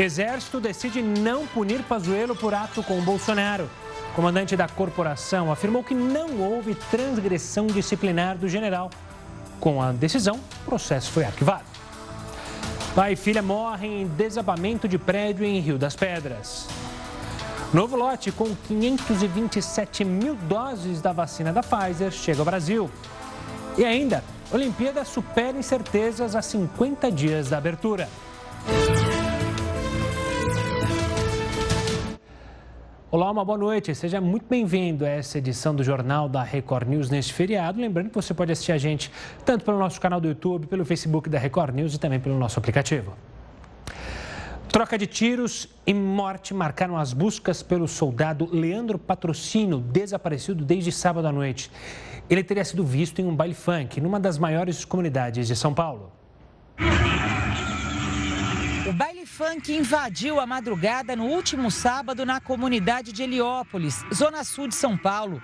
Exército decide não punir Pazuello por ato com Bolsonaro. Comandante da corporação afirmou que não houve transgressão disciplinar do general. Com a decisão, o processo foi arquivado. Pai e filha morrem em desabamento de prédio em Rio das Pedras. Novo lote com 527 mil doses da vacina da Pfizer chega ao Brasil. E ainda, Olimpíada supera incertezas a 50 dias da abertura. Olá, uma boa noite. Seja muito bem-vindo a essa edição do Jornal da Record News neste feriado. Lembrando que você pode assistir a gente tanto pelo nosso canal do YouTube, pelo Facebook da Record News e também pelo nosso aplicativo. Troca de tiros e morte marcaram as buscas pelo soldado Leandro Patrocínio, desaparecido desde sábado à noite. Ele teria sido visto em um baile funk, numa das maiores comunidades de São Paulo. Funk invadiu a madrugada no último sábado na comunidade de Heliópolis, zona sul de São Paulo.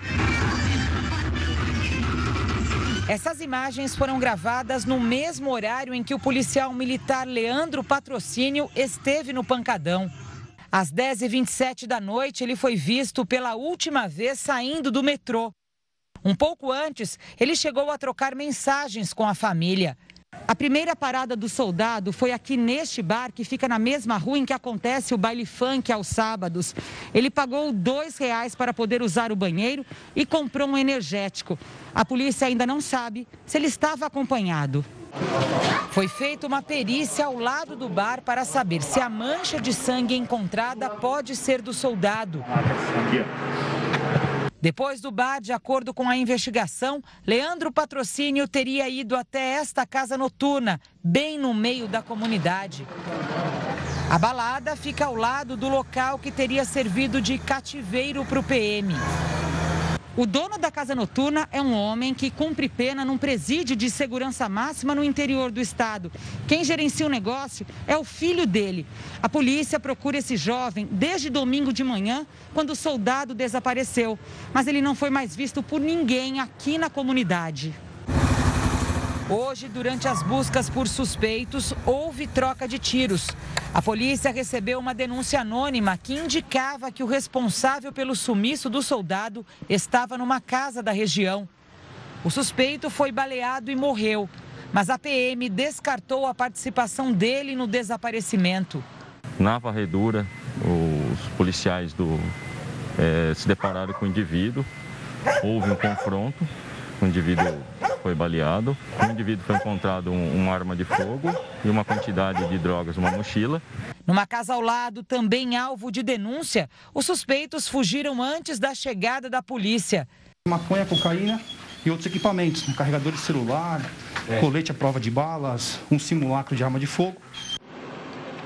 Essas imagens foram gravadas no mesmo horário em que o policial militar Leandro Patrocínio esteve no pancadão. Às 10h27 da noite, ele foi visto pela última vez saindo do metrô. Um pouco antes, ele chegou a trocar mensagens com a família. A primeira parada do soldado foi aqui neste bar, que fica na mesma rua em que acontece o baile funk aos sábados. Ele pagou dois reais para poder usar o banheiro e comprou um energético. A polícia ainda não sabe se ele estava acompanhado. Foi feita uma perícia ao lado do bar para saber se a mancha de sangue encontrada pode ser do soldado. Depois do bar, de acordo com a investigação, Leandro Patrocínio teria ido até esta casa noturna, bem no meio da comunidade. A balada fica ao lado do local que teria servido de cativeiro para o PM. O dono da casa noturna é um homem que cumpre pena num presídio de segurança máxima no interior do estado. Quem gerencia o negócio é o filho dele. A polícia procura esse jovem desde domingo de manhã, quando o soldado desapareceu. Mas ele não foi mais visto por ninguém aqui na comunidade. Hoje, durante as buscas por suspeitos, houve troca de tiros. A polícia recebeu uma denúncia anônima que indicava que o responsável pelo sumiço do soldado estava numa casa da região. O suspeito foi baleado e morreu, mas a PM descartou a participação dele no desaparecimento. Na varredura, os policiais do, é, se depararam com o indivíduo, houve um confronto, o indivíduo foi baleado. No indivíduo foi encontrado um, uma arma de fogo e uma quantidade de drogas uma mochila. Numa casa ao lado, também alvo de denúncia, os suspeitos fugiram antes da chegada da polícia. Maconha, cocaína e outros equipamentos, um carregador de celular, é. colete à prova de balas, um simulacro de arma de fogo.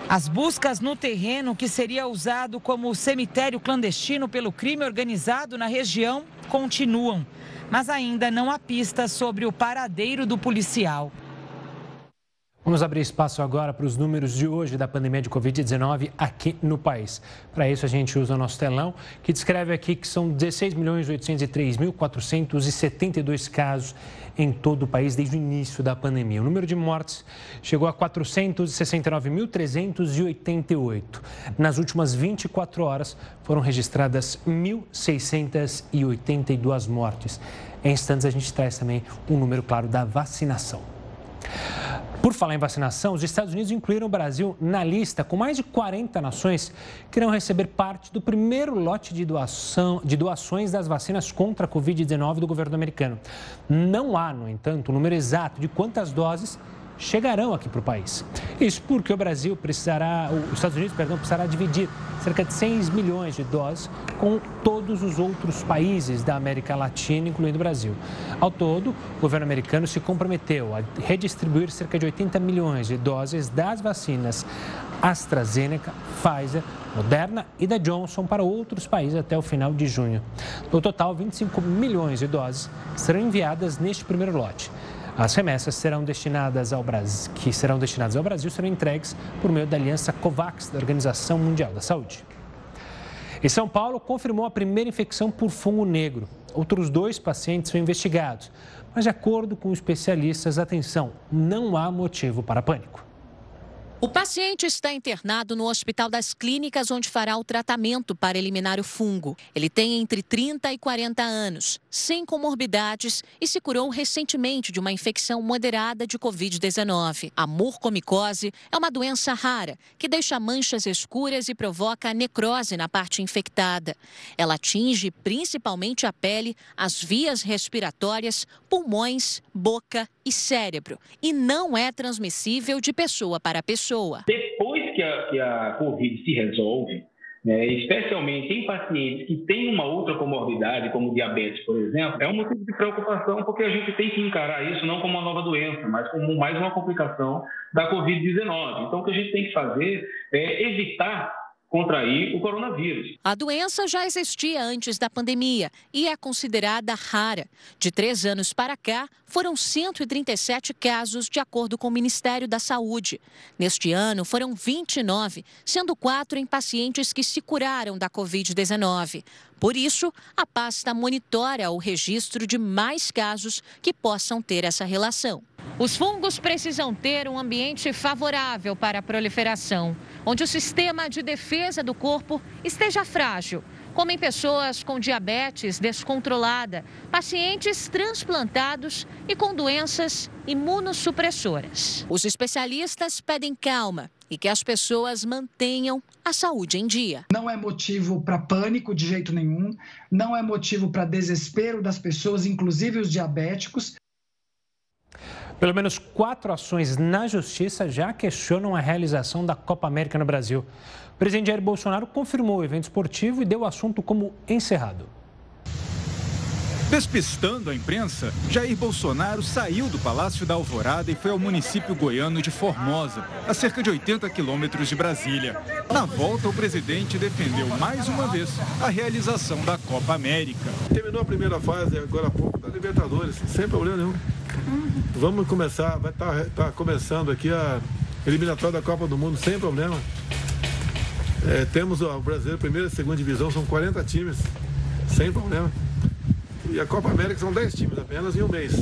As buscas no terreno que seria usado como cemitério clandestino pelo crime organizado na região continuam mas ainda não há pistas sobre o paradeiro do policial. Vamos abrir espaço agora para os números de hoje da pandemia de Covid-19 aqui no país. Para isso, a gente usa o nosso telão, que descreve aqui que são 16.803.472 casos em todo o país desde o início da pandemia. O número de mortes chegou a 469.388. Nas últimas 24 horas, foram registradas 1.682 mortes. Em instantes, a gente traz também um número claro da vacinação. Por falar em vacinação, os Estados Unidos incluíram o Brasil na lista com mais de 40 nações que irão receber parte do primeiro lote de, doação, de doações das vacinas contra a Covid-19 do governo americano. Não há, no entanto, o número exato de quantas doses chegarão aqui para o país. Isso porque o Brasil precisará, os Estados Unidos, perdão, precisará dividir cerca de 6 milhões de doses com todos os outros países da América Latina, incluindo o Brasil. Ao todo, o governo americano se comprometeu a redistribuir cerca de 80 milhões de doses das vacinas AstraZeneca, Pfizer, Moderna e da Johnson para outros países até o final de junho. No total, 25 milhões de doses serão enviadas neste primeiro lote. As remessas serão destinadas ao Brasil, que serão destinadas ao Brasil serão entregues por meio da aliança COVAX da Organização Mundial da Saúde. E São Paulo confirmou a primeira infecção por fungo negro. Outros dois pacientes são investigados, mas de acordo com especialistas, atenção, não há motivo para pânico. O paciente está internado no Hospital das Clínicas, onde fará o tratamento para eliminar o fungo. Ele tem entre 30 e 40 anos, sem comorbidades e se curou recentemente de uma infecção moderada de Covid-19. A morcomicose é uma doença rara que deixa manchas escuras e provoca necrose na parte infectada. Ela atinge principalmente a pele, as vias respiratórias, pulmões, boca e cérebro e não é transmissível de pessoa para pessoa. Depois que a, que a Covid se resolve, né, especialmente em pacientes que têm uma outra comorbidade, como diabetes, por exemplo, é um motivo de preocupação porque a gente tem que encarar isso não como uma nova doença, mas como mais uma complicação da Covid-19. Então, o que a gente tem que fazer é evitar contrair o coronavírus. A doença já existia antes da pandemia e é considerada rara. De três anos para cá, foram 137 casos, de acordo com o Ministério da Saúde. Neste ano, foram 29, sendo quatro em pacientes que se curaram da Covid-19. Por isso, a pasta monitora o registro de mais casos que possam ter essa relação. Os fungos precisam ter um ambiente favorável para a proliferação, onde o sistema de defesa do corpo esteja frágil, como em pessoas com diabetes descontrolada, pacientes transplantados e com doenças imunossupressoras. Os especialistas pedem calma e que as pessoas mantenham a saúde em dia. Não é motivo para pânico de jeito nenhum, não é motivo para desespero das pessoas, inclusive os diabéticos. Pelo menos quatro ações na justiça já questionam a realização da Copa América no Brasil. O presidente Jair Bolsonaro confirmou o evento esportivo e deu o assunto como encerrado. Despistando a imprensa, Jair Bolsonaro saiu do Palácio da Alvorada e foi ao município goiano de Formosa, a cerca de 80 quilômetros de Brasília. Na volta, o presidente defendeu mais uma vez a realização da Copa América. Terminou a primeira fase agora há pouco da Libertadores, sem problema nenhum. Vamos começar, vai estar tá, tá começando aqui a eliminatória da Copa do Mundo sem problema. É, temos o brasileiro primeira e segunda divisão, são 40 times, sem problema. E a Copa América são 10 times apenas em um mês.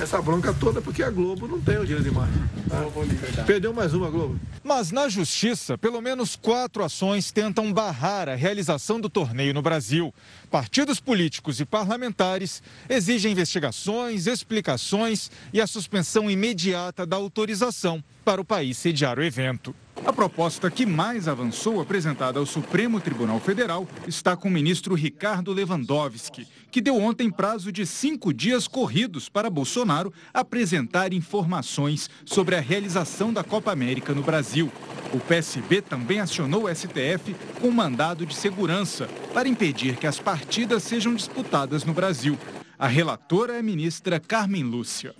Essa bronca toda porque a Globo não tem o direito de imagem. Tá? Perdeu mais uma, Globo. Mas na justiça, pelo menos quatro ações tentam barrar a realização do torneio no Brasil. Partidos políticos e parlamentares exigem investigações, explicações e a suspensão imediata da autorização para o país sediar o evento. A proposta que mais avançou, apresentada ao Supremo Tribunal Federal, está com o ministro Ricardo Lewandowski, que deu ontem prazo de cinco dias corridos para Bolsonaro apresentar informações sobre a realização da Copa América no Brasil. O PSB também acionou o STF com mandado de segurança para impedir que as partidas sejam disputadas no Brasil. A relatora é a ministra Carmen Lúcia.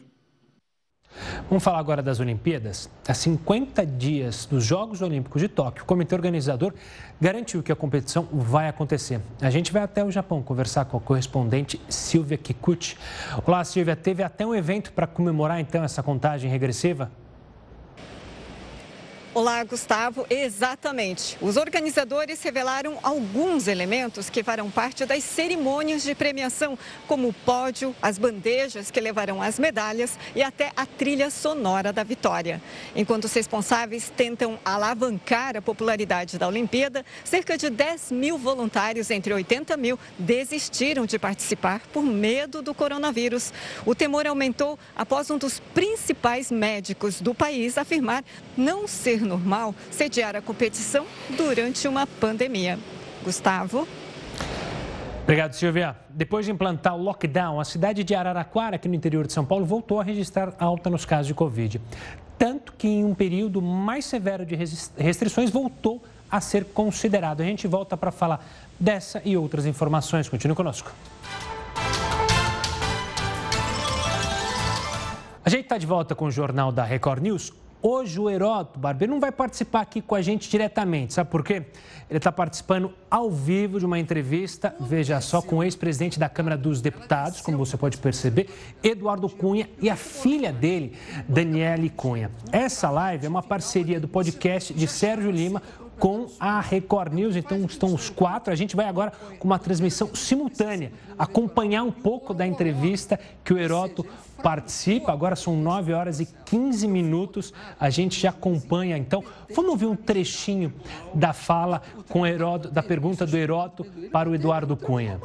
Vamos falar agora das Olimpíadas. Há 50 dias dos Jogos Olímpicos de Tóquio, o comitê organizador garantiu que a competição vai acontecer. A gente vai até o Japão conversar com a correspondente Silvia Kikuchi. Olá, Silvia. Teve até um evento para comemorar então essa contagem regressiva? Olá, Gustavo. Exatamente. Os organizadores revelaram alguns elementos que farão parte das cerimônias de premiação, como o pódio, as bandejas que levarão as medalhas e até a trilha sonora da vitória. Enquanto os responsáveis tentam alavancar a popularidade da Olimpíada, cerca de 10 mil voluntários, entre 80 mil, desistiram de participar por medo do coronavírus. O temor aumentou após um dos principais médicos do país afirmar não ser normal sediar a competição durante uma pandemia. Gustavo. Obrigado, Silvia. Depois de implantar o lockdown, a cidade de Araraquara, aqui no interior de São Paulo, voltou a registrar alta nos casos de Covid. Tanto que em um período mais severo de restrições voltou a ser considerado. A gente volta para falar dessa e outras informações. Continue conosco. A gente está de volta com o Jornal da Record News. Hoje o Heródoto Barbeiro não vai participar aqui com a gente diretamente, sabe por quê? Ele está participando ao vivo de uma entrevista, veja só, com o ex-presidente da Câmara dos Deputados, como você pode perceber, Eduardo Cunha e a filha dele, Daniele Cunha. Essa live é uma parceria do podcast de Sérgio Lima com a Record News. Então estão os quatro. A gente vai agora com uma transmissão simultânea, acompanhar um pouco da entrevista que o Heroto participa. Agora são 9 horas e 15 minutos. A gente já acompanha. Então, vamos ouvir um trechinho da fala com Heroto, da pergunta do Heroto para o Eduardo Cunha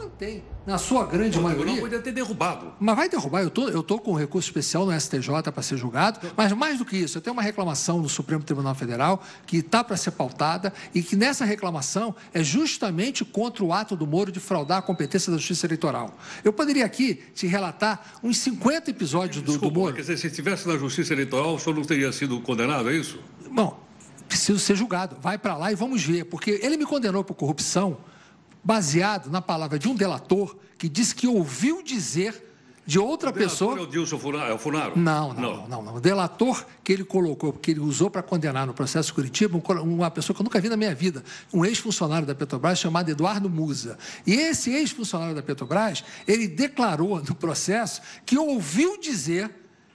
na sua grande maioria. Não poderia ter derrubado. Mas vai derrubar. Eu tô, estou tô com um recurso especial no STJ para ser julgado. Mas mais do que isso, eu tenho uma reclamação no Supremo Tribunal Federal que está para ser pautada e que nessa reclamação é justamente contra o ato do Moro de fraudar a competência da Justiça Eleitoral. Eu poderia aqui te relatar uns 50 episódios do, Desculpa, do Moro. Quer dizer, se estivesse na Justiça Eleitoral, o senhor não teria sido condenado, é isso? Bom, preciso ser julgado. Vai para lá e vamos ver, porque ele me condenou por corrupção baseado na palavra de um delator que disse que ouviu dizer de outra pessoa. É o Dilson Funaro? É o Funaro? Não, não, não, não, não. O delator que ele colocou, que ele usou para condenar no processo Curitiba, uma pessoa que eu nunca vi na minha vida, um ex-funcionário da Petrobras chamado Eduardo Musa. E esse ex-funcionário da Petrobras, ele declarou no processo que ouviu dizer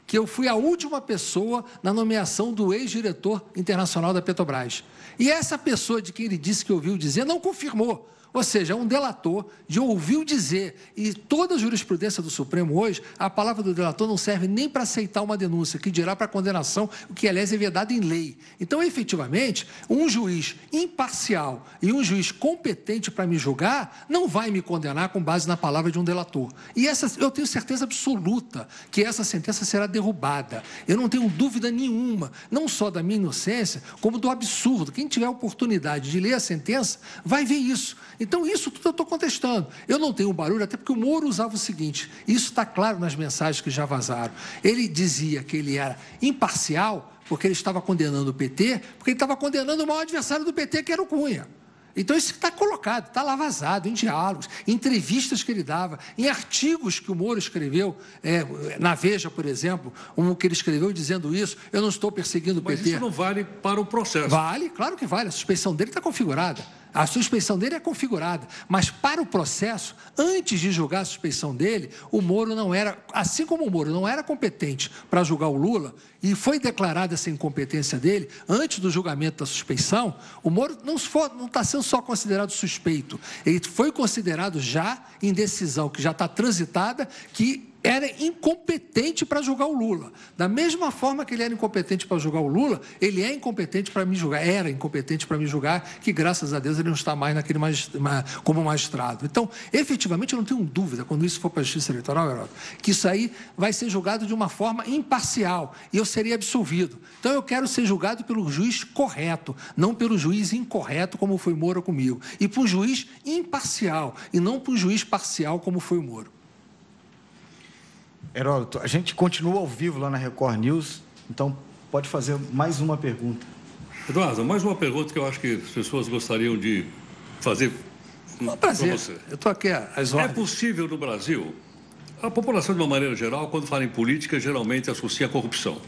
que eu fui a última pessoa na nomeação do ex-diretor internacional da Petrobras. E essa pessoa de quem ele disse que ouviu dizer não confirmou. Ou seja, é um delator de ouviu dizer. E toda a jurisprudência do Supremo hoje, a palavra do delator não serve nem para aceitar uma denúncia, que dirá para condenação, o que, aliás, é vedado em lei. Então, efetivamente, um juiz imparcial e um juiz competente para me julgar não vai me condenar com base na palavra de um delator. E essa, eu tenho certeza absoluta que essa sentença será derrubada. Eu não tenho dúvida nenhuma, não só da minha inocência, como do absurdo. Quem tiver a oportunidade de ler a sentença vai ver isso. Então, isso tudo eu estou contestando. Eu não tenho barulho, até porque o Moro usava o seguinte: isso está claro nas mensagens que já vazaram. Ele dizia que ele era imparcial, porque ele estava condenando o PT, porque ele estava condenando o maior adversário do PT, que era o Cunha. Então, isso está colocado, está lá vazado, em diálogos, em entrevistas que ele dava, em artigos que o Moro escreveu, é, na Veja, por exemplo, um que ele escreveu dizendo isso, eu não estou perseguindo o Mas PT. Mas isso não vale para o processo. Vale, claro que vale, a suspeição dele está configurada. A suspeição dele é configurada, mas para o processo, antes de julgar a suspeição dele, o Moro não era, assim como o Moro não era competente para julgar o Lula, e foi declarada essa incompetência dele antes do julgamento da suspeição, o Moro não está sendo só considerado suspeito, ele foi considerado já em decisão que já está transitada, que era incompetente para julgar o Lula. Da mesma forma que ele era incompetente para julgar o Lula, ele é incompetente para me julgar, era incompetente para me julgar, que graças a Deus ele não está mais naquele como magistrado. Então, efetivamente, eu não tenho dúvida, quando isso for para a Justiça Eleitoral, que isso aí vai ser julgado de uma forma imparcial e eu seria absolvido. Então, eu quero ser julgado pelo juiz correto, não pelo juiz incorreto, como foi Moro comigo, e por um juiz imparcial, e não por um juiz parcial, como foi o Moro. Heródoto, a gente continua ao vivo lá na Record News, então pode fazer mais uma pergunta. Eduardo, mais uma pergunta que eu acho que as pessoas gostariam de fazer um prazer. você. Eu estou aqui às horas. É possível no Brasil, a população de uma maneira geral, quando fala em política, geralmente associa a corrupção.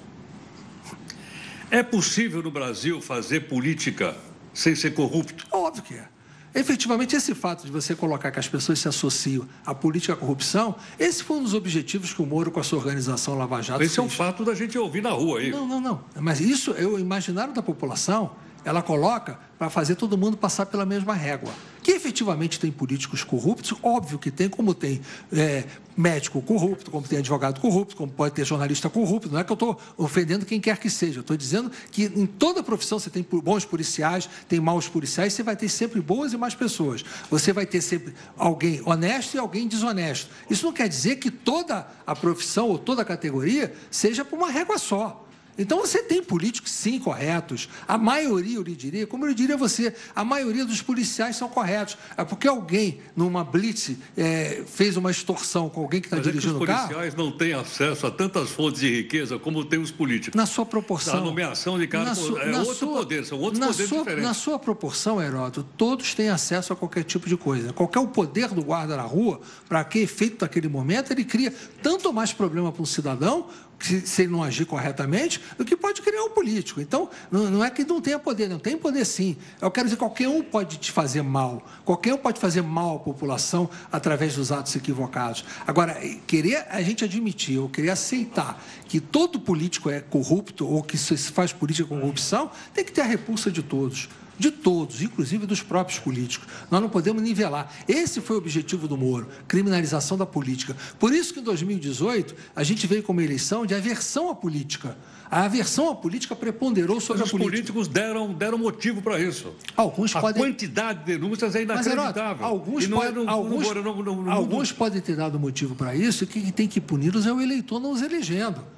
É possível no Brasil fazer política sem ser corrupto? Óbvio que é. Efetivamente, esse fato de você colocar que as pessoas se associam à política e à corrupção, esse foi um dos objetivos que o Moro, com a sua organização Lava Jato. Esse fez. é um fato da gente ouvir na rua aí. Não, não, não. Mas isso é o imaginário da população ela coloca para fazer todo mundo passar pela mesma régua. Que efetivamente tem políticos corruptos, óbvio que tem, como tem é, médico corrupto, como tem advogado corrupto, como pode ter jornalista corrupto. Não é que eu estou ofendendo quem quer que seja, estou dizendo que em toda profissão você tem bons policiais, tem maus policiais, você vai ter sempre boas e más pessoas. Você vai ter sempre alguém honesto e alguém desonesto. Isso não quer dizer que toda a profissão ou toda a categoria seja por uma régua só. Então você tem políticos, sim, corretos. A maioria, eu lhe diria, como eu lhe diria a você, a maioria dos policiais são corretos. É porque alguém, numa blitz, é, fez uma extorsão com alguém que está dirigindo o carro. Os policiais não têm acesso a tantas fontes de riqueza como tem os políticos. Na sua proporção. A nomeação de cargos é outro sua, poder, são outros na poderes sua, diferentes. Na sua proporção, Heródoto, todos têm acesso a qualquer tipo de coisa. Qualquer o poder do guarda na rua, para que efeito daquele momento, ele cria tanto mais problema para um cidadão se ele não agir corretamente, do que pode criar um político. Então, não é que não tenha poder, não tem poder sim. Eu quero dizer, qualquer um pode te fazer mal, qualquer um pode fazer mal à população através dos atos equivocados. Agora, querer a gente admitir, ou querer aceitar que todo político é corrupto ou que se faz política com corrupção, tem que ter a repulsa de todos. De todos, inclusive dos próprios políticos. Nós não podemos nivelar. Esse foi o objetivo do Moro, criminalização da política. Por isso que em 2018 a gente veio com uma eleição de aversão à política. A aversão à política preponderou sobre Mas a política. Os políticos deram, deram motivo para isso. Alguns a podem... quantidade de denúncias é inacreditável. Mas, alguns, pode... é no, alguns, no, no, no, alguns podem ter dado motivo para isso e quem tem que puni-los é o eleitor não os elegendo.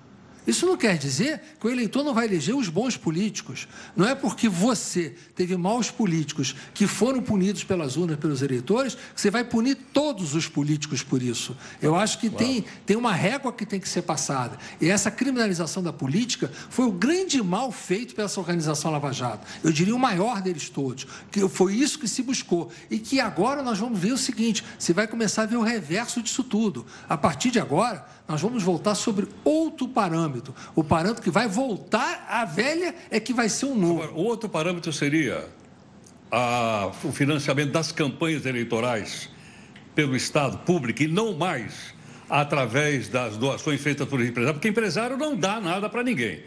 Isso não quer dizer que o eleitor não vai eleger os bons políticos. Não é porque você teve maus políticos que foram punidos pelas urnas, pelos eleitores, que você vai punir todos os políticos por isso. Eu acho que tem, tem uma régua que tem que ser passada. E essa criminalização da política foi o grande mal feito pela essa organização Lava Jato. Eu diria o maior deles todos. Que foi isso que se buscou. E que agora nós vamos ver o seguinte: você vai começar a ver o reverso disso tudo. A partir de agora, nós vamos voltar sobre outro parâmetro. O parâmetro que vai voltar à velha é que vai ser um novo. Agora, outro parâmetro seria a, o financiamento das campanhas eleitorais pelo Estado público e não mais através das doações feitas por empresário, porque empresário não dá nada para ninguém.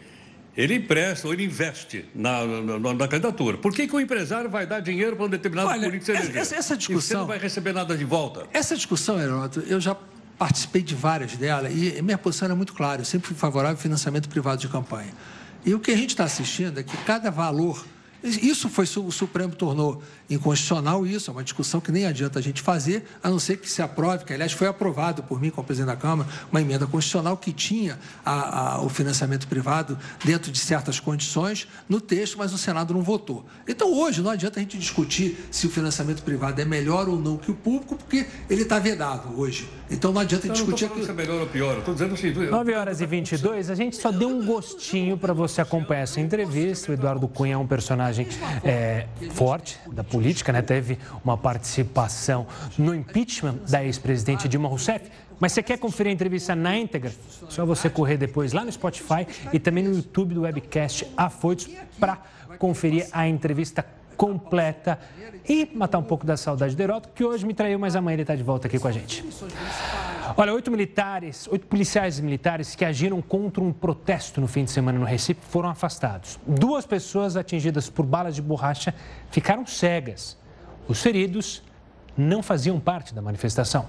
Ele empresta ou ele investe na, na, na, candidatura. Por que, que o empresário vai dar dinheiro para um determinado Olha, político eleger? Essa, essa discussão. E você não vai receber nada de volta. Essa discussão, Heródoto, eu já participei de várias delas e minha posição era muito clara. Eu sempre fui favorável ao financiamento privado de campanha. E o que a gente está assistindo é que cada valor. Isso foi o Supremo tornou inconstitucional isso, é uma discussão que nem adianta a gente fazer, a não ser que se aprove, que aliás foi aprovado por mim como presidente da Câmara, uma emenda constitucional que tinha a, a, o financiamento privado dentro de certas condições no texto, mas o Senado não votou. Então hoje não adianta a gente discutir se o financiamento privado é melhor ou não que o público, porque ele está vedado hoje. Então não adianta eu discutir aquilo. Se é melhor ou pior, estou dizendo assim. 9 horas e 22, a gente só deu um gostinho para você acompanhar essa entrevista. O Eduardo Cunha é um personagem é, forte da política política, né? Teve uma participação no impeachment da ex-presidente Dilma Rousseff. Mas você quer conferir a entrevista na íntegra? Só você correr depois lá no Spotify e também no YouTube do webcast Afoitos para conferir a entrevista completa e matar um pouco da saudade do Heródoto, que hoje me traiu, mas amanhã ele está de volta aqui com a gente. Olha, oito militares, oito policiais militares que agiram contra um protesto no fim de semana no Recife foram afastados. Duas pessoas atingidas por balas de borracha ficaram cegas. Os feridos não faziam parte da manifestação.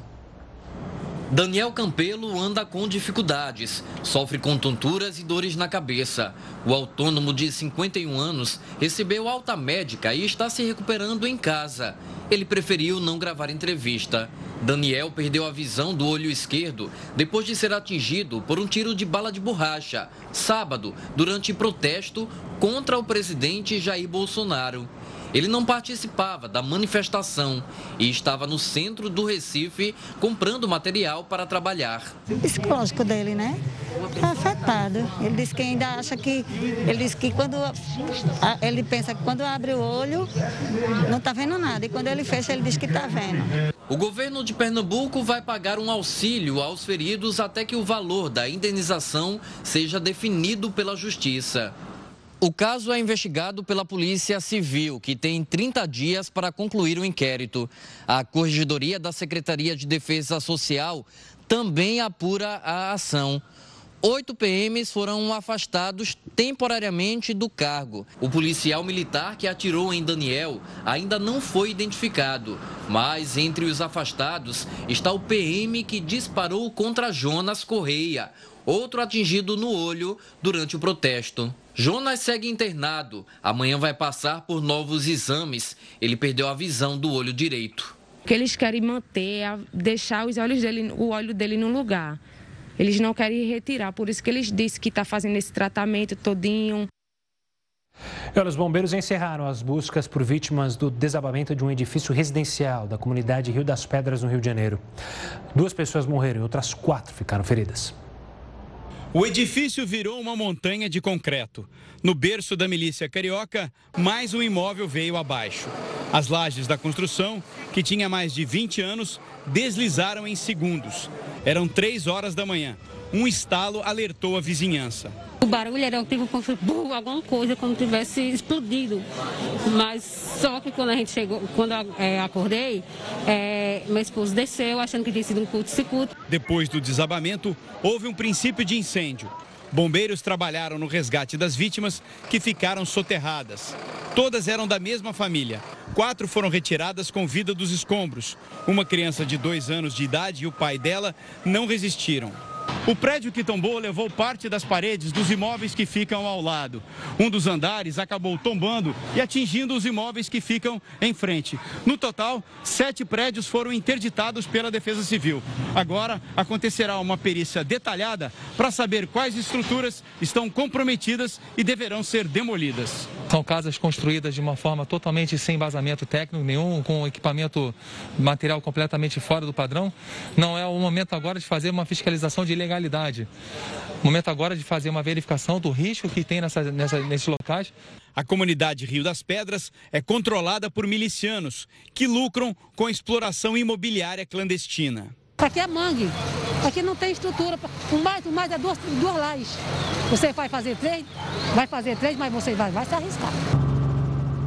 Daniel Campelo anda com dificuldades, sofre com tonturas e dores na cabeça. O autônomo de 51 anos recebeu alta médica e está se recuperando em casa. Ele preferiu não gravar entrevista. Daniel perdeu a visão do olho esquerdo depois de ser atingido por um tiro de bala de borracha, sábado, durante protesto contra o presidente Jair Bolsonaro. Ele não participava da manifestação e estava no centro do Recife comprando material para trabalhar. Psicológico dele, né? Está afetado. Ele disse que ainda acha que. Ele disse que quando. Ele pensa que quando abre o olho, não está vendo nada. E quando ele fecha, ele diz que está vendo. O governo de Pernambuco vai pagar um auxílio aos feridos até que o valor da indenização seja definido pela Justiça. O caso é investigado pela Polícia Civil, que tem 30 dias para concluir o inquérito. A Corregedoria da Secretaria de Defesa Social também apura a ação. Oito PMs foram afastados temporariamente do cargo. O policial militar que atirou em Daniel ainda não foi identificado, mas entre os afastados está o PM que disparou contra Jonas Correia, outro atingido no olho durante o protesto. Jonas segue internado. Amanhã vai passar por novos exames. Ele perdeu a visão do olho direito. O que eles querem manter é deixar os olhos dele, o olho dele no lugar. Eles não querem retirar, por isso que eles dizem que está fazendo esse tratamento todinho. Os bombeiros encerraram as buscas por vítimas do desabamento de um edifício residencial da comunidade Rio das Pedras, no Rio de Janeiro. Duas pessoas morreram e outras quatro ficaram feridas. O edifício virou uma montanha de concreto. No berço da milícia carioca, mais um imóvel veio abaixo. As lajes da construção, que tinha mais de 20 anos, deslizaram em segundos. Eram três horas da manhã. Um estalo alertou a vizinhança. O barulho era tipo como alguma coisa, como tivesse explodido. Mas só que quando a gente chegou, quando é, acordei, é, meu esposo desceu achando que tinha sido um curto-circuito. Depois do desabamento, houve um princípio de incêndio. Bombeiros trabalharam no resgate das vítimas que ficaram soterradas. Todas eram da mesma família. Quatro foram retiradas com vida dos escombros. Uma criança de dois anos de idade e o pai dela não resistiram. O prédio que tombou levou parte das paredes dos imóveis que ficam ao lado. Um dos andares acabou tombando e atingindo os imóveis que ficam em frente. No total, sete prédios foram interditados pela Defesa Civil. Agora acontecerá uma perícia detalhada para saber quais estruturas estão comprometidas e deverão ser demolidas. São casas construídas de uma forma totalmente sem embasamento técnico nenhum, com equipamento material completamente fora do padrão. Não é o momento agora de fazer uma fiscalização de ilegalidade. Momento agora de fazer uma verificação do risco que tem nessa, nessa, nesses locais. A comunidade Rio das Pedras é controlada por milicianos que lucram com a exploração imobiliária clandestina. Aqui é mangue, aqui não tem estrutura. O mais, o mais é duas, duas lajes. Você vai fazer três, vai fazer três, mas você vai, vai se arriscar.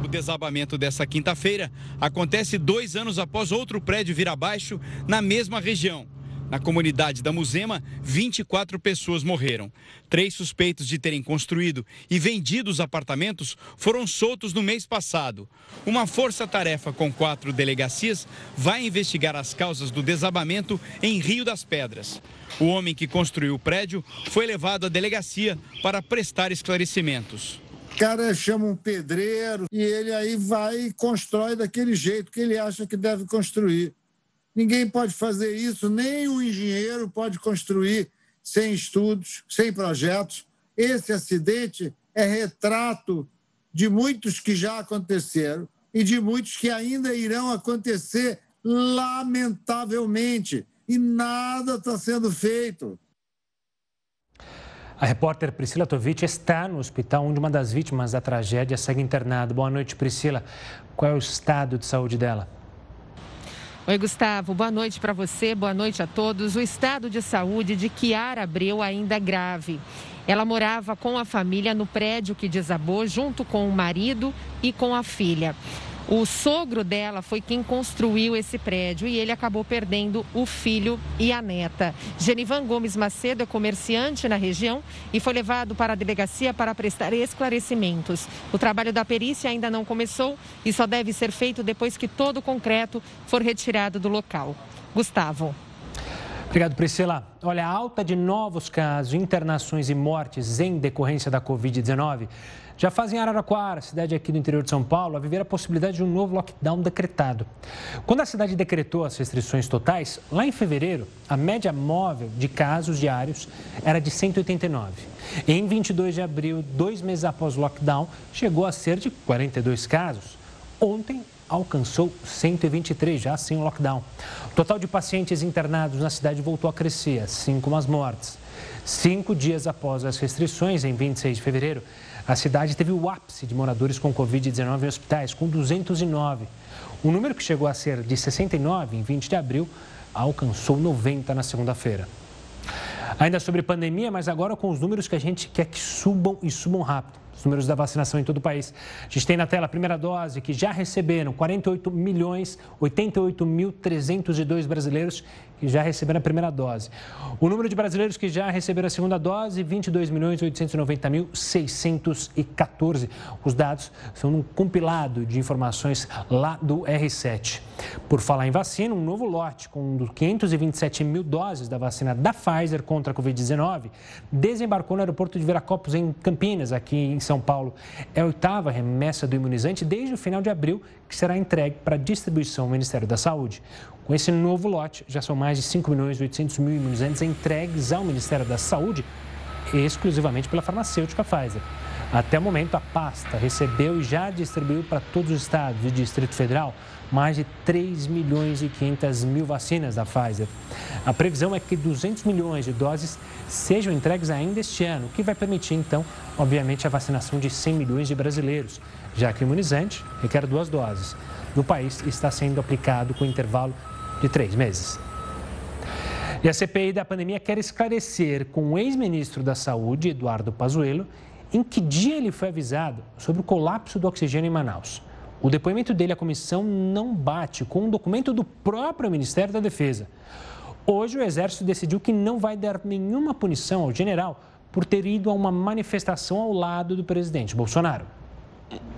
O desabamento dessa quinta-feira acontece dois anos após outro prédio vir abaixo na mesma região. Na comunidade da Muzema, 24 pessoas morreram. Três suspeitos de terem construído e vendido os apartamentos foram soltos no mês passado. Uma força-tarefa com quatro delegacias vai investigar as causas do desabamento em Rio das Pedras. O homem que construiu o prédio foi levado à delegacia para prestar esclarecimentos. Cara chama um pedreiro e ele aí vai e constrói daquele jeito que ele acha que deve construir. Ninguém pode fazer isso, nem o engenheiro pode construir sem estudos, sem projetos. Esse acidente é retrato de muitos que já aconteceram e de muitos que ainda irão acontecer, lamentavelmente. E nada está sendo feito. A repórter Priscila Tovich está no hospital onde uma das vítimas da tragédia segue internada. Boa noite, Priscila. Qual é o estado de saúde dela? Oi, Gustavo. Boa noite para você, boa noite a todos. O estado de saúde de Kiara Abreu ainda é grave. Ela morava com a família no prédio que desabou, junto com o marido e com a filha. O sogro dela foi quem construiu esse prédio e ele acabou perdendo o filho e a neta. Genivan Gomes Macedo é comerciante na região e foi levado para a delegacia para prestar esclarecimentos. O trabalho da perícia ainda não começou e só deve ser feito depois que todo o concreto for retirado do local. Gustavo. Obrigado, Priscila. Olha, a alta de novos casos, internações e mortes em decorrência da Covid-19 já fazem Araraquara, cidade aqui do interior de São Paulo, a viver a possibilidade de um novo lockdown decretado. Quando a cidade decretou as restrições totais, lá em fevereiro, a média móvel de casos diários era de 189. Em 22 de abril, dois meses após o lockdown, chegou a ser de 42 casos. Ontem, alcançou 123, já sem o lockdown. O total de pacientes internados na cidade voltou a crescer, assim como as mortes. Cinco dias após as restrições, em 26 de fevereiro, a cidade teve o ápice de moradores com Covid-19 em hospitais, com 209. O número que chegou a ser de 69 em 20 de abril alcançou 90 na segunda-feira. Ainda sobre pandemia, mas agora com os números que a gente quer que subam e subam rápido os números da vacinação em todo o país. A gente tem na tela a primeira dose, que já receberam 48 milhões 88 mil 302 brasileiros que já receberam a primeira dose. O número de brasileiros que já receberam a segunda dose, 22 milhões 890 mil 614. Os dados são um compilado de informações lá do R7. Por falar em vacina, um novo lote com 527 mil doses da vacina da Pfizer contra a Covid-19 desembarcou no aeroporto de Viracopos, em Campinas, aqui em são Paulo é a oitava remessa do imunizante desde o final de abril, que será entregue para distribuição ao Ministério da Saúde. Com esse novo lote, já são mais de 5 milhões e 800 mil imunizantes entregues ao Ministério da Saúde, exclusivamente pela farmacêutica Pfizer. Até o momento, a pasta recebeu e já distribuiu para todos os estados e Distrito Federal mais de 3 milhões e 500 mil vacinas da Pfizer. A previsão é que 200 milhões de doses sejam entregues ainda este ano, o que vai permitir, então, obviamente, a vacinação de 100 milhões de brasileiros, já que o imunizante requer duas doses. No país, está sendo aplicado com intervalo de três meses. E a CPI da pandemia quer esclarecer com o ex-ministro da Saúde, Eduardo Pazuello, em que dia ele foi avisado sobre o colapso do oxigênio em Manaus. O depoimento dele à comissão não bate com um documento do próprio Ministério da Defesa. Hoje, o Exército decidiu que não vai dar nenhuma punição ao general por ter ido a uma manifestação ao lado do presidente Bolsonaro.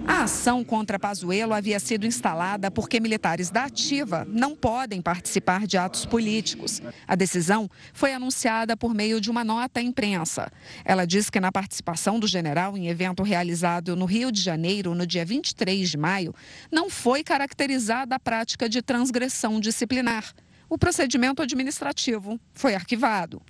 A ação contra Pazuello havia sido instalada porque militares da ativa não podem participar de atos políticos. A decisão foi anunciada por meio de uma nota à imprensa. Ela diz que na participação do general em evento realizado no Rio de Janeiro no dia 23 de maio, não foi caracterizada a prática de transgressão disciplinar o procedimento administrativo foi arquivado.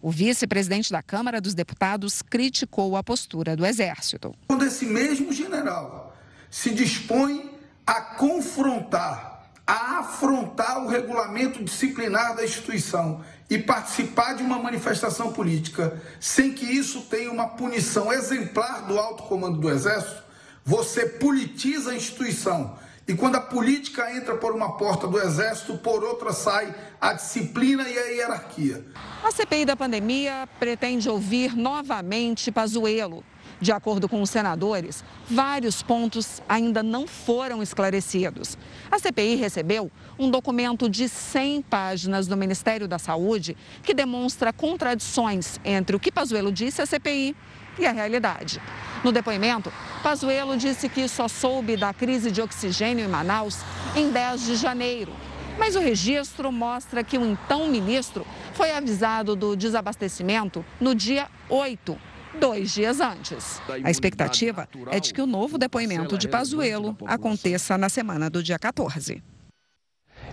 O vice-presidente da Câmara dos Deputados criticou a postura do Exército. Quando esse mesmo general se dispõe a confrontar, a afrontar o regulamento disciplinar da instituição e participar de uma manifestação política sem que isso tenha uma punição exemplar do alto comando do Exército, você politiza a instituição e quando a política entra por uma porta do Exército, por outra sai a disciplina e a hierarquia. A CPI da pandemia pretende ouvir novamente Pazuello. De acordo com os senadores, vários pontos ainda não foram esclarecidos. A CPI recebeu um documento de 100 páginas do Ministério da Saúde que demonstra contradições entre o que Pazuello disse à CPI e a realidade. No depoimento, Pazuello disse que só soube da crise de oxigênio em Manaus em 10 de janeiro. Mas o registro mostra que o então ministro foi avisado do desabastecimento no dia 8, dois dias antes. A expectativa é de que o novo depoimento de Pazuello aconteça na semana do dia 14.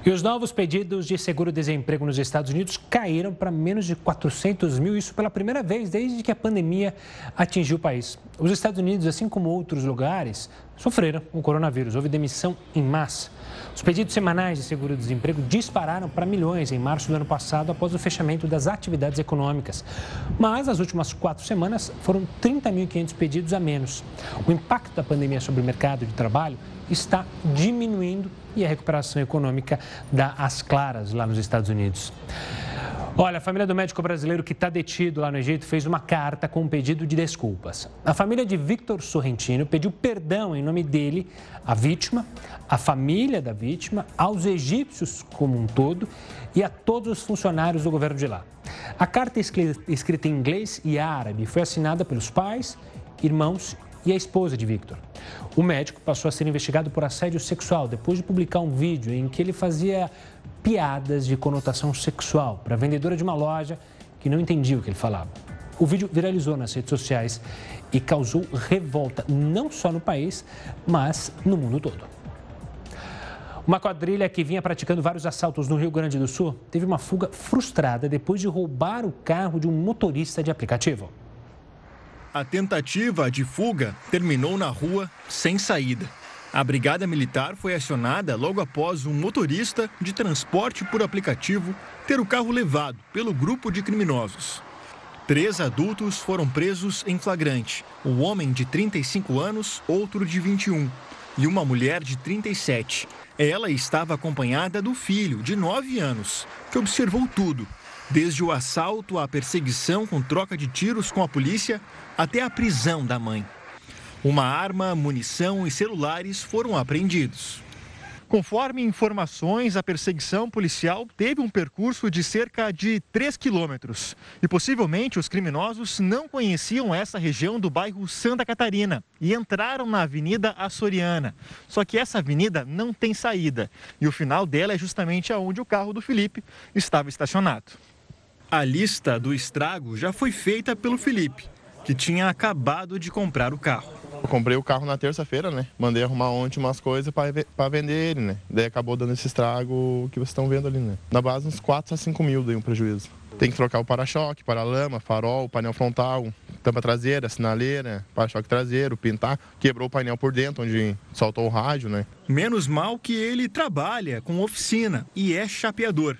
E os novos pedidos de seguro-desemprego nos Estados Unidos caíram para menos de 400 mil, isso pela primeira vez desde que a pandemia atingiu o país. Os Estados Unidos, assim como outros lugares, sofreram com o coronavírus. Houve demissão em massa. Os pedidos semanais de seguro-desemprego dispararam para milhões em março do ano passado, após o fechamento das atividades econômicas. Mas nas últimas quatro semanas foram 30.500 pedidos a menos. O impacto da pandemia sobre o mercado de trabalho está diminuindo e a recuperação econômica dá as claras lá nos Estados Unidos. Olha, a família do médico brasileiro que está detido lá no Egito fez uma carta com um pedido de desculpas. A família de Victor Sorrentino pediu perdão em nome dele à vítima, à família da vítima, aos egípcios como um todo e a todos os funcionários do governo de lá. A carta escrita em inglês e árabe foi assinada pelos pais, irmãos e a esposa de Victor. O médico passou a ser investigado por assédio sexual depois de publicar um vídeo em que ele fazia piadas de conotação sexual para a vendedora de uma loja que não entendia o que ele falava. O vídeo viralizou nas redes sociais e causou revolta não só no país, mas no mundo todo. Uma quadrilha que vinha praticando vários assaltos no Rio Grande do Sul teve uma fuga frustrada depois de roubar o carro de um motorista de aplicativo. A tentativa de fuga terminou na rua sem saída. A Brigada Militar foi acionada logo após um motorista de transporte por aplicativo ter o carro levado pelo grupo de criminosos. Três adultos foram presos em flagrante: um homem de 35 anos, outro de 21 e uma mulher de 37. Ela estava acompanhada do filho, de 9 anos, que observou tudo desde o assalto à perseguição com troca de tiros com a polícia até a prisão da mãe. Uma arma, munição e celulares foram apreendidos. Conforme informações, a perseguição policial teve um percurso de cerca de 3 quilômetros. E possivelmente os criminosos não conheciam essa região do bairro Santa Catarina e entraram na Avenida Açoriana. Só que essa avenida não tem saída e o final dela é justamente aonde o carro do Felipe estava estacionado. A lista do estrago já foi feita pelo Felipe, que tinha acabado de comprar o carro. Eu comprei o carro na terça-feira, né? Mandei arrumar ontem umas coisas para vender ele, né? Daí acabou dando esse estrago que vocês estão vendo ali, né? Na base, uns 4 a 5 mil deu um prejuízo. Tem que trocar o para-choque, para-lama, farol, painel frontal, tampa traseira, sinaleira, para-choque traseiro, pintar. Quebrou o painel por dentro, onde soltou o rádio, né? Menos mal que ele trabalha com oficina e é chapeador.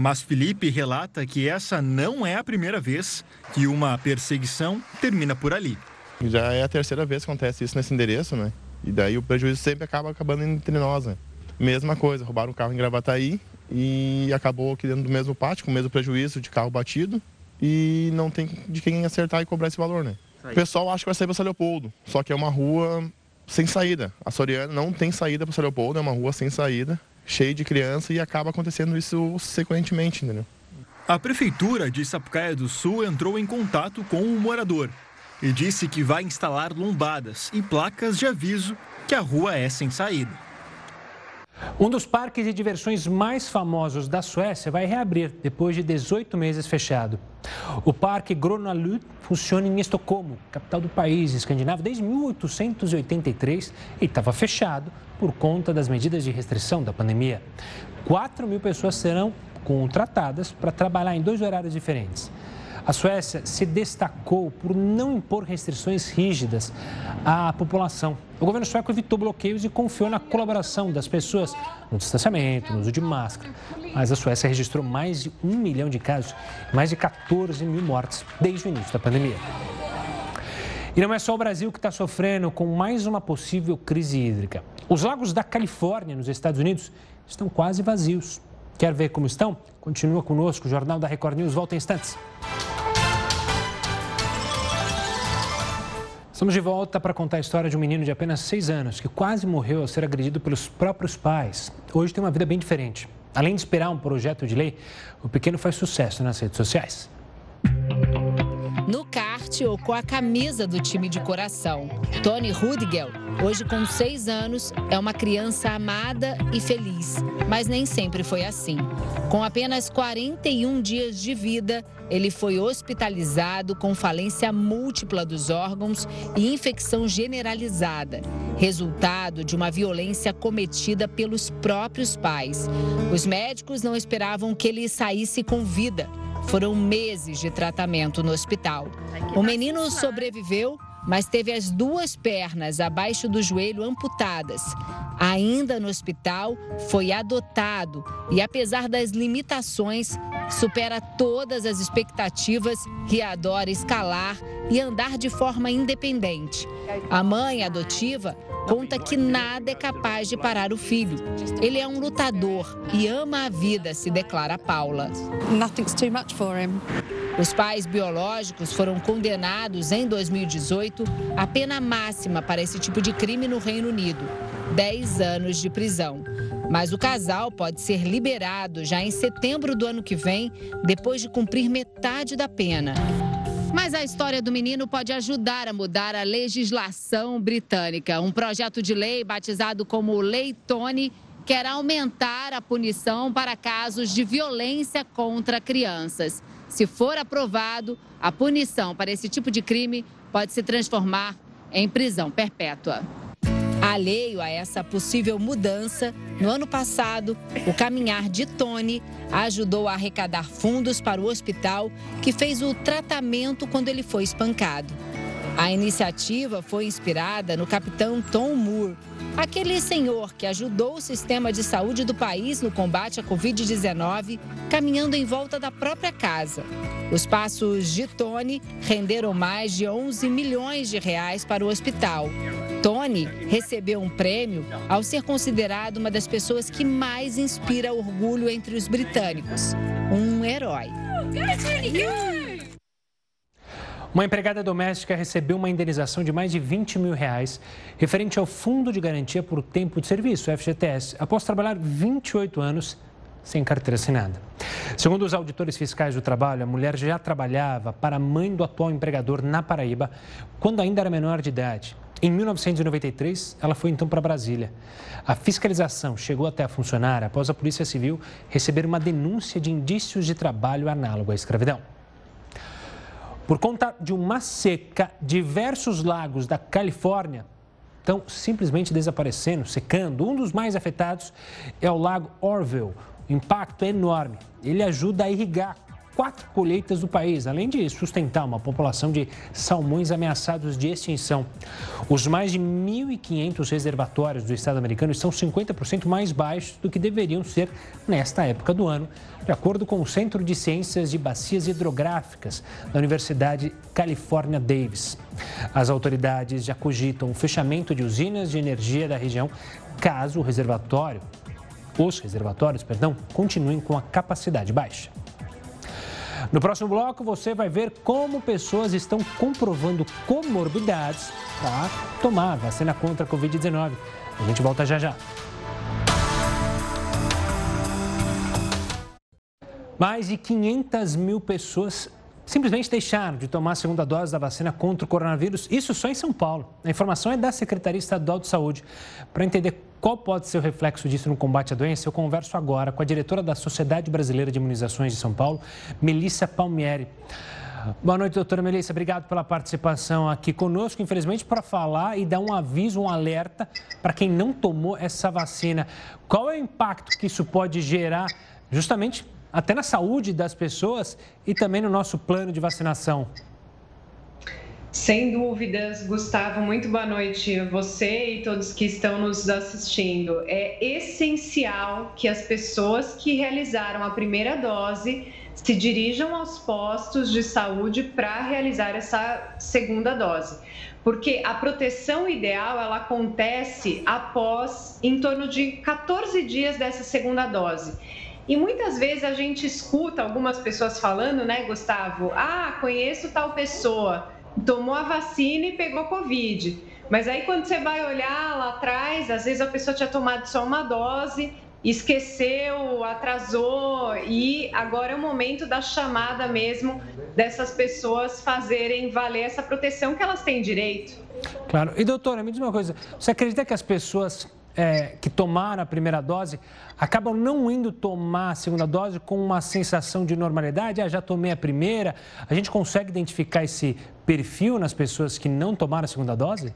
Mas Felipe relata que essa não é a primeira vez que uma perseguição termina por ali. Já é a terceira vez que acontece isso nesse endereço, né? E daí o prejuízo sempre acaba acabando entre nós, né? Mesma coisa, roubaram um carro em Gravataí e acabou aqui dentro do mesmo pátio, com o mesmo prejuízo de carro batido e não tem de quem acertar e cobrar esse valor, né? O pessoal acha que vai sair para São Leopoldo, só que é uma rua sem saída. A Soriana não tem saída para São Leopoldo, é uma rua sem saída cheio de criança e acaba acontecendo isso sequentemente, entendeu? A prefeitura de Sapucaia do Sul entrou em contato com o morador e disse que vai instalar lombadas e placas de aviso que a rua é sem saída. Um dos parques de diversões mais famosos da Suécia vai reabrir depois de 18 meses fechado. O Parque Gröna funciona em Estocolmo, capital do país escandinavo, desde 1883 e estava fechado por conta das medidas de restrição da pandemia. 4 mil pessoas serão contratadas para trabalhar em dois horários diferentes. A Suécia se destacou por não impor restrições rígidas à população. O governo sueco evitou bloqueios e confiou na colaboração das pessoas no distanciamento, no uso de máscara. Mas a Suécia registrou mais de um milhão de casos e mais de 14 mil mortes desde o início da pandemia. E não é só o Brasil que está sofrendo com mais uma possível crise hídrica. Os lagos da Califórnia, nos Estados Unidos, estão quase vazios. Quer ver como estão? Continua conosco, o Jornal da Record News volta em instantes. Estamos de volta para contar a história de um menino de apenas 6 anos que quase morreu ao ser agredido pelos próprios pais. Hoje tem uma vida bem diferente. Além de esperar um projeto de lei, o pequeno faz sucesso nas redes sociais. No kart ou com a camisa do time de coração. Tony Rudigel, hoje com 6 anos, é uma criança amada e feliz, mas nem sempre foi assim. Com apenas 41 dias de vida, ele foi hospitalizado com falência múltipla dos órgãos e infecção generalizada, resultado de uma violência cometida pelos próprios pais. Os médicos não esperavam que ele saísse com vida. Foram meses de tratamento no hospital. O menino sobreviveu mas teve as duas pernas abaixo do joelho amputadas. Ainda no hospital, foi adotado e, apesar das limitações, supera todas as expectativas e adora escalar e andar de forma independente. A mãe adotiva conta que nada é capaz de parar o filho. Ele é um lutador e ama a vida, se declara Paula. Nothing's too much for him. Os pais biológicos foram condenados em 2018 à pena máxima para esse tipo de crime no Reino Unido 10 anos de prisão. Mas o casal pode ser liberado já em setembro do ano que vem, depois de cumprir metade da pena. Mas a história do menino pode ajudar a mudar a legislação britânica. Um projeto de lei batizado como Lei Tony quer aumentar a punição para casos de violência contra crianças. Se for aprovado, a punição para esse tipo de crime pode se transformar em prisão perpétua. Alheio a essa possível mudança, no ano passado, o caminhar de Tony ajudou a arrecadar fundos para o hospital que fez o tratamento quando ele foi espancado. A iniciativa foi inspirada no capitão Tom Moore, aquele senhor que ajudou o sistema de saúde do país no combate à Covid-19, caminhando em volta da própria casa. Os passos de Tony renderam mais de 11 milhões de reais para o hospital. Tony recebeu um prêmio ao ser considerado uma das pessoas que mais inspira orgulho entre os britânicos. Um herói. Uma empregada doméstica recebeu uma indenização de mais de 20 mil reais referente ao Fundo de Garantia por Tempo de Serviço, FGTS, após trabalhar 28 anos sem carteira assinada. Segundo os auditores fiscais do trabalho, a mulher já trabalhava para a mãe do atual empregador na Paraíba quando ainda era menor de idade. Em 1993, ela foi então para Brasília. A fiscalização chegou até a funcionária após a Polícia Civil receber uma denúncia de indícios de trabalho análogo à escravidão. Por conta de uma seca, diversos lagos da Califórnia estão simplesmente desaparecendo, secando. Um dos mais afetados é o lago Orville. O impacto é enorme. Ele ajuda a irrigar quatro colheitas do país, além de sustentar uma população de salmões ameaçados de extinção. Os mais de 1.500 reservatórios do estado americano estão 50% mais baixos do que deveriam ser nesta época do ano, de acordo com o Centro de Ciências de Bacias Hidrográficas da Universidade Califórnia Davis. As autoridades já cogitam o fechamento de usinas de energia da região caso o reservatório, os reservatórios, perdão, continuem com a capacidade baixa. No próximo bloco, você vai ver como pessoas estão comprovando comorbidades para tomar vacina contra a Covid-19. A gente volta já já. Mais de 500 mil pessoas simplesmente deixaram de tomar a segunda dose da vacina contra o coronavírus, isso só em São Paulo. A informação é da Secretaria Estadual de Saúde. Para entender qual pode ser o reflexo disso no combate à doença, eu converso agora com a diretora da Sociedade Brasileira de Imunizações de São Paulo, Melissa Palmieri. Boa noite, doutora Melissa. Obrigado pela participação aqui conosco. Infelizmente, para falar e dar um aviso, um alerta para quem não tomou essa vacina. Qual é o impacto que isso pode gerar justamente até na saúde das pessoas e também no nosso plano de vacinação? Sem dúvidas, Gustavo, muito boa noite a você e todos que estão nos assistindo. É essencial que as pessoas que realizaram a primeira dose se dirijam aos postos de saúde para realizar essa segunda dose. Porque a proteção ideal ela acontece após em torno de 14 dias dessa segunda dose. E muitas vezes a gente escuta algumas pessoas falando, né, Gustavo? Ah, conheço tal pessoa, tomou a vacina e pegou Covid. Mas aí quando você vai olhar lá atrás, às vezes a pessoa tinha tomado só uma dose, esqueceu, atrasou e agora é o momento da chamada mesmo dessas pessoas fazerem valer essa proteção que elas têm direito. Claro. E doutora, me diz uma coisa, você acredita que as pessoas é, que tomaram a primeira dose acabam não indo tomar a segunda dose com uma sensação de normalidade? Ah, já tomei a primeira. A gente consegue identificar esse perfil nas pessoas que não tomaram a segunda dose?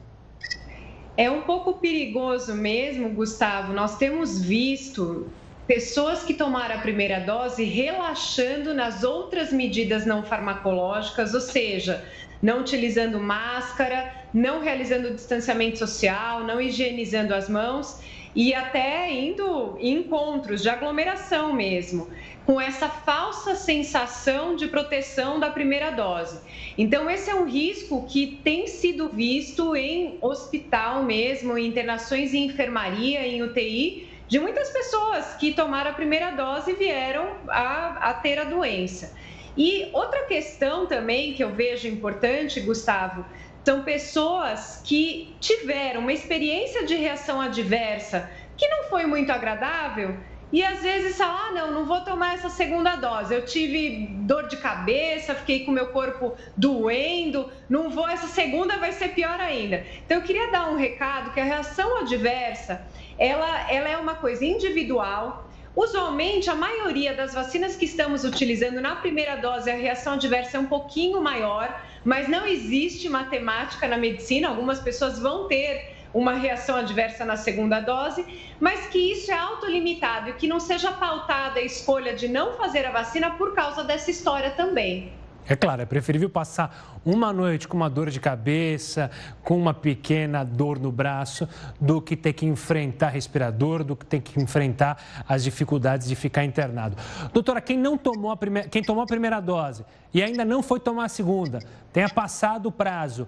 É um pouco perigoso mesmo, Gustavo. Nós temos visto pessoas que tomaram a primeira dose relaxando nas outras medidas não farmacológicas, ou seja, não utilizando máscara, não realizando distanciamento social, não higienizando as mãos e até indo encontros de aglomeração mesmo, com essa falsa sensação de proteção da primeira dose. Então, esse é um risco que tem sido visto em hospital mesmo, em internações em enfermaria, em UTI, de muitas pessoas que tomaram a primeira dose e vieram a, a ter a doença. E outra questão também que eu vejo importante, Gustavo, são pessoas que tiveram uma experiência de reação adversa que não foi muito agradável e às vezes falam, ah, não, não vou tomar essa segunda dose. Eu tive dor de cabeça, fiquei com meu corpo doendo, não vou, essa segunda vai ser pior ainda. Então eu queria dar um recado que a reação adversa, ela, ela é uma coisa individual, Usualmente, a maioria das vacinas que estamos utilizando na primeira dose, a reação adversa é um pouquinho maior, mas não existe matemática na medicina. Algumas pessoas vão ter uma reação adversa na segunda dose, mas que isso é autolimitado e que não seja pautada a escolha de não fazer a vacina por causa dessa história também. É claro, é preferível passar uma noite com uma dor de cabeça, com uma pequena dor no braço, do que ter que enfrentar respirador, do que ter que enfrentar as dificuldades de ficar internado. Doutora, quem não tomou a primeira, quem tomou a primeira dose e ainda não foi tomar a segunda, tenha passado o prazo,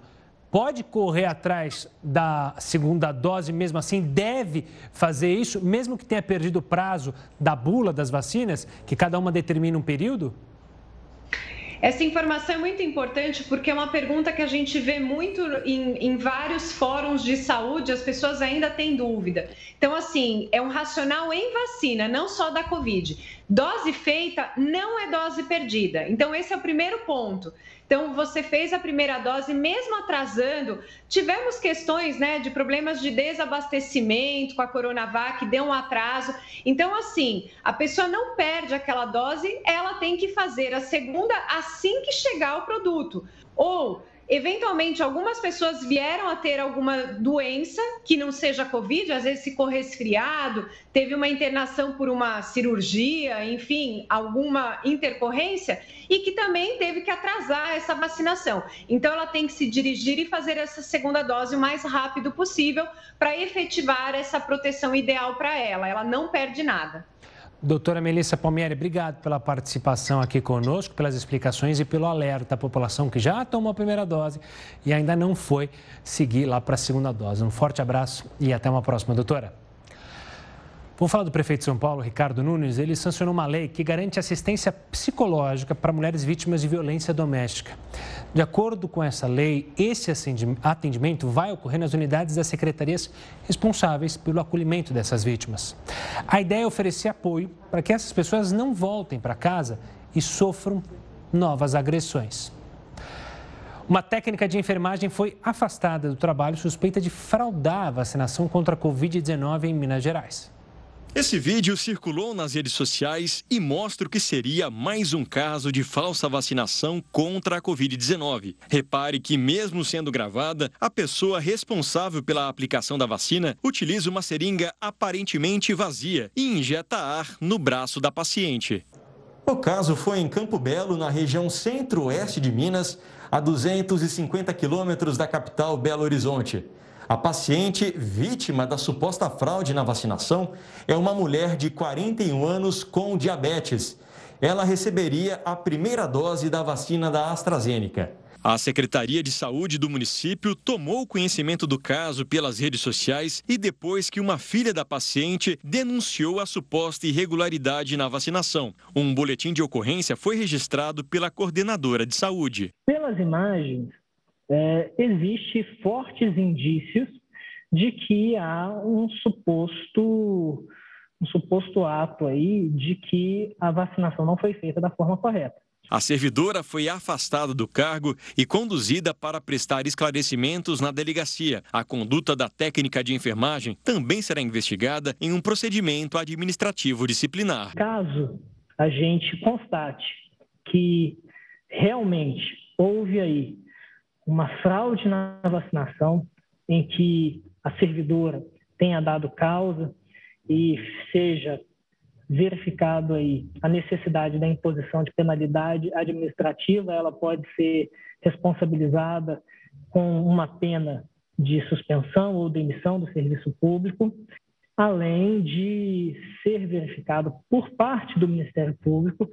pode correr atrás da segunda dose mesmo assim? Deve fazer isso, mesmo que tenha perdido o prazo da bula das vacinas, que cada uma determina um período? Essa informação é muito importante porque é uma pergunta que a gente vê muito em, em, vários fóruns de saúde, as pessoas ainda têm dúvida. Então, assim, é um racional em vacina, não só da Covid. Dose feita não é dose perdida. Então, esse é o primeiro ponto. Então, você fez a primeira dose, mesmo atrasando, tivemos questões né, de problemas de desabastecimento com a Coronavac, deu um atraso. Então, assim, a pessoa não perde aquela dose, ela tem que fazer a segunda assim que chegar o produto. Ou Eventualmente, algumas pessoas vieram a ter alguma doença que não seja Covid, às vezes ficou resfriado, teve uma internação por uma cirurgia, enfim, alguma intercorrência, e que também teve que atrasar essa vacinação. Então, ela tem que se dirigir e fazer essa segunda dose o mais rápido possível para efetivar essa proteção ideal para ela. Ela não perde nada. Doutora Melissa Palmieri, obrigado pela participação aqui conosco, pelas explicações e pelo alerta à população que já tomou a primeira dose e ainda não foi seguir lá para a segunda dose. Um forte abraço e até uma próxima, doutora. Vou falar do prefeito de São Paulo, Ricardo Nunes. Ele sancionou uma lei que garante assistência psicológica para mulheres vítimas de violência doméstica. De acordo com essa lei, esse atendimento vai ocorrer nas unidades das secretarias responsáveis pelo acolhimento dessas vítimas. A ideia é oferecer apoio para que essas pessoas não voltem para casa e sofram novas agressões. Uma técnica de enfermagem foi afastada do trabalho suspeita de fraudar a vacinação contra a Covid-19 em Minas Gerais. Esse vídeo circulou nas redes sociais e mostra o que seria mais um caso de falsa vacinação contra a Covid-19. Repare que, mesmo sendo gravada, a pessoa responsável pela aplicação da vacina utiliza uma seringa aparentemente vazia e injeta ar no braço da paciente. O caso foi em Campo Belo, na região centro-oeste de Minas, a 250 quilômetros da capital Belo Horizonte. A paciente vítima da suposta fraude na vacinação é uma mulher de 41 anos com diabetes. Ela receberia a primeira dose da vacina da AstraZeneca. A Secretaria de Saúde do município tomou conhecimento do caso pelas redes sociais e depois que uma filha da paciente denunciou a suposta irregularidade na vacinação. Um boletim de ocorrência foi registrado pela coordenadora de saúde. Pelas imagens, é, existe fortes indícios de que há um suposto um suposto ato aí de que a vacinação não foi feita da forma correta. A servidora foi afastada do cargo e conduzida para prestar esclarecimentos na delegacia. A conduta da técnica de enfermagem também será investigada em um procedimento administrativo disciplinar. Caso a gente constate que realmente houve aí uma fraude na vacinação, em que a servidora tenha dado causa e seja verificado aí a necessidade da imposição de penalidade administrativa, ela pode ser responsabilizada com uma pena de suspensão ou demissão do serviço público, além de ser verificado por parte do Ministério Público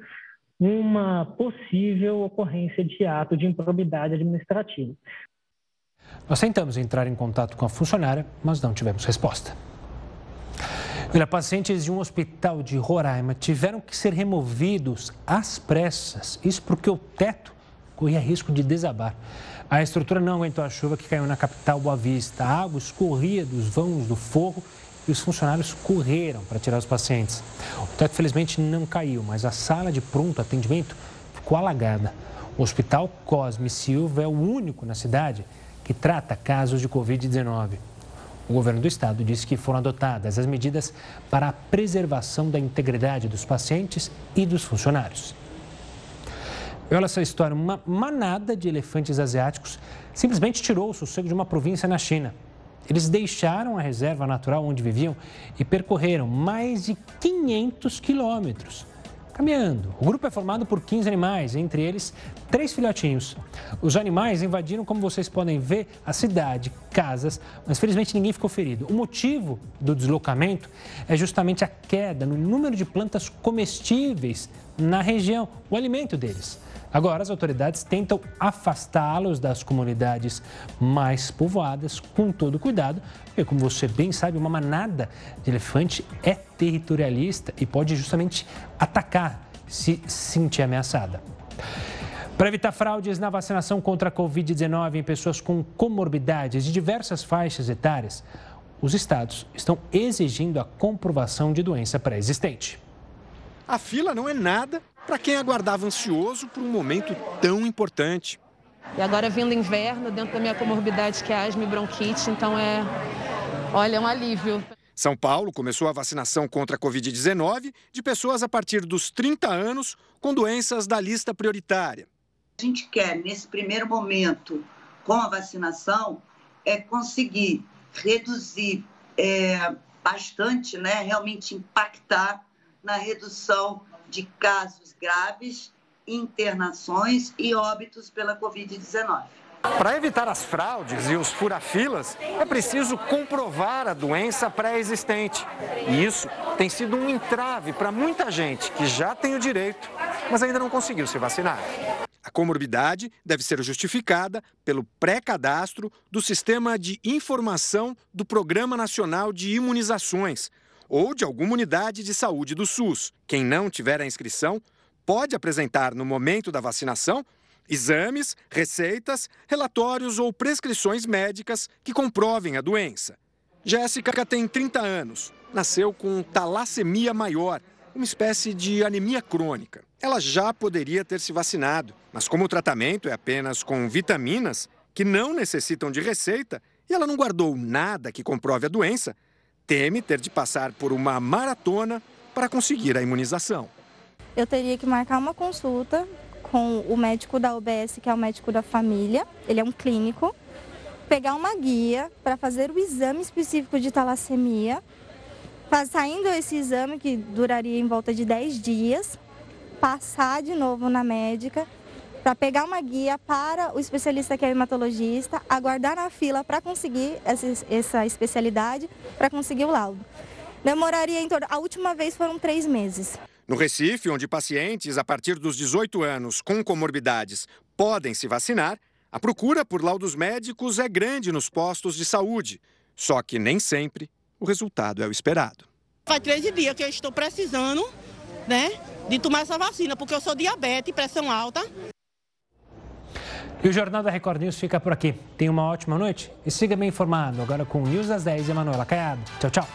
uma possível ocorrência de ato de improbidade administrativa. Nós tentamos entrar em contato com a funcionária, mas não tivemos resposta. Olha, pacientes de um hospital de Roraima tiveram que ser removidos às pressas. Isso porque o teto corria risco de desabar. A estrutura não aguentou a chuva que caiu na capital Boa Vista. A água escorria dos vãos do forro e os funcionários correram para tirar os pacientes. O teto, felizmente, não caiu, mas a sala de pronto atendimento ficou alagada. O Hospital Cosme Silva é o único na cidade que trata casos de Covid-19. O governo do estado disse que foram adotadas as medidas para a preservação da integridade dos pacientes e dos funcionários. Olha essa história: uma manada de elefantes asiáticos simplesmente tirou o sossego de uma província na China. Eles deixaram a reserva natural onde viviam e percorreram mais de 500 quilômetros caminhando. O grupo é formado por 15 animais, entre eles três filhotinhos. Os animais invadiram, como vocês podem ver, a cidade, casas, mas felizmente ninguém ficou ferido. O motivo do deslocamento é justamente a queda no número de plantas comestíveis na região, o alimento deles. Agora, as autoridades tentam afastá-los das comunidades mais povoadas com todo cuidado, porque, como você bem sabe, uma manada de elefante é territorialista e pode justamente atacar se sentir ameaçada. Para evitar fraudes na vacinação contra a Covid-19 em pessoas com comorbidades de diversas faixas etárias, os estados estão exigindo a comprovação de doença pré-existente. A fila não é nada para quem aguardava ansioso por um momento tão importante. E agora vindo inverno, dentro da minha comorbidade que é asma e bronquite, então é, olha, é um alívio. São Paulo começou a vacinação contra a Covid-19 de pessoas a partir dos 30 anos com doenças da lista prioritária. A gente quer, nesse primeiro momento, com a vacinação, é conseguir reduzir é, bastante, né, realmente impactar na redução de casos graves, internações e óbitos pela Covid-19. Para evitar as fraudes e os furafilas, é preciso comprovar a doença pré-existente. E isso tem sido um entrave para muita gente que já tem o direito, mas ainda não conseguiu se vacinar. A comorbidade deve ser justificada pelo pré-cadastro do Sistema de Informação do Programa Nacional de Imunizações, ou de alguma unidade de saúde do SUS. Quem não tiver a inscrição pode apresentar no momento da vacinação exames, receitas, relatórios ou prescrições médicas que comprovem a doença. Jéssica tem 30 anos, nasceu com talassemia maior, uma espécie de anemia crônica. Ela já poderia ter se vacinado, mas como o tratamento é apenas com vitaminas que não necessitam de receita e ela não guardou nada que comprove a doença, teme ter de passar por uma maratona para conseguir a imunização. Eu teria que marcar uma consulta com o médico da UBS, que é o médico da família, ele é um clínico, pegar uma guia para fazer o exame específico de talassemia, saindo esse exame, que duraria em volta de 10 dias, passar de novo na médica, para pegar uma guia para o especialista que é hematologista, aguardar na fila para conseguir essa, essa especialidade, para conseguir o laudo. Demoraria em torno. A última vez foram três meses. No Recife, onde pacientes a partir dos 18 anos com comorbidades podem se vacinar, a procura por laudos médicos é grande nos postos de saúde. Só que nem sempre o resultado é o esperado. Faz 13 dias que eu estou precisando, né, de tomar essa vacina, porque eu sou diabetes, pressão alta. E o Jornal da Record News fica por aqui. Tenha uma ótima noite e siga bem informado. Agora com News das 10 e Manuela Caiado. Tchau, tchau.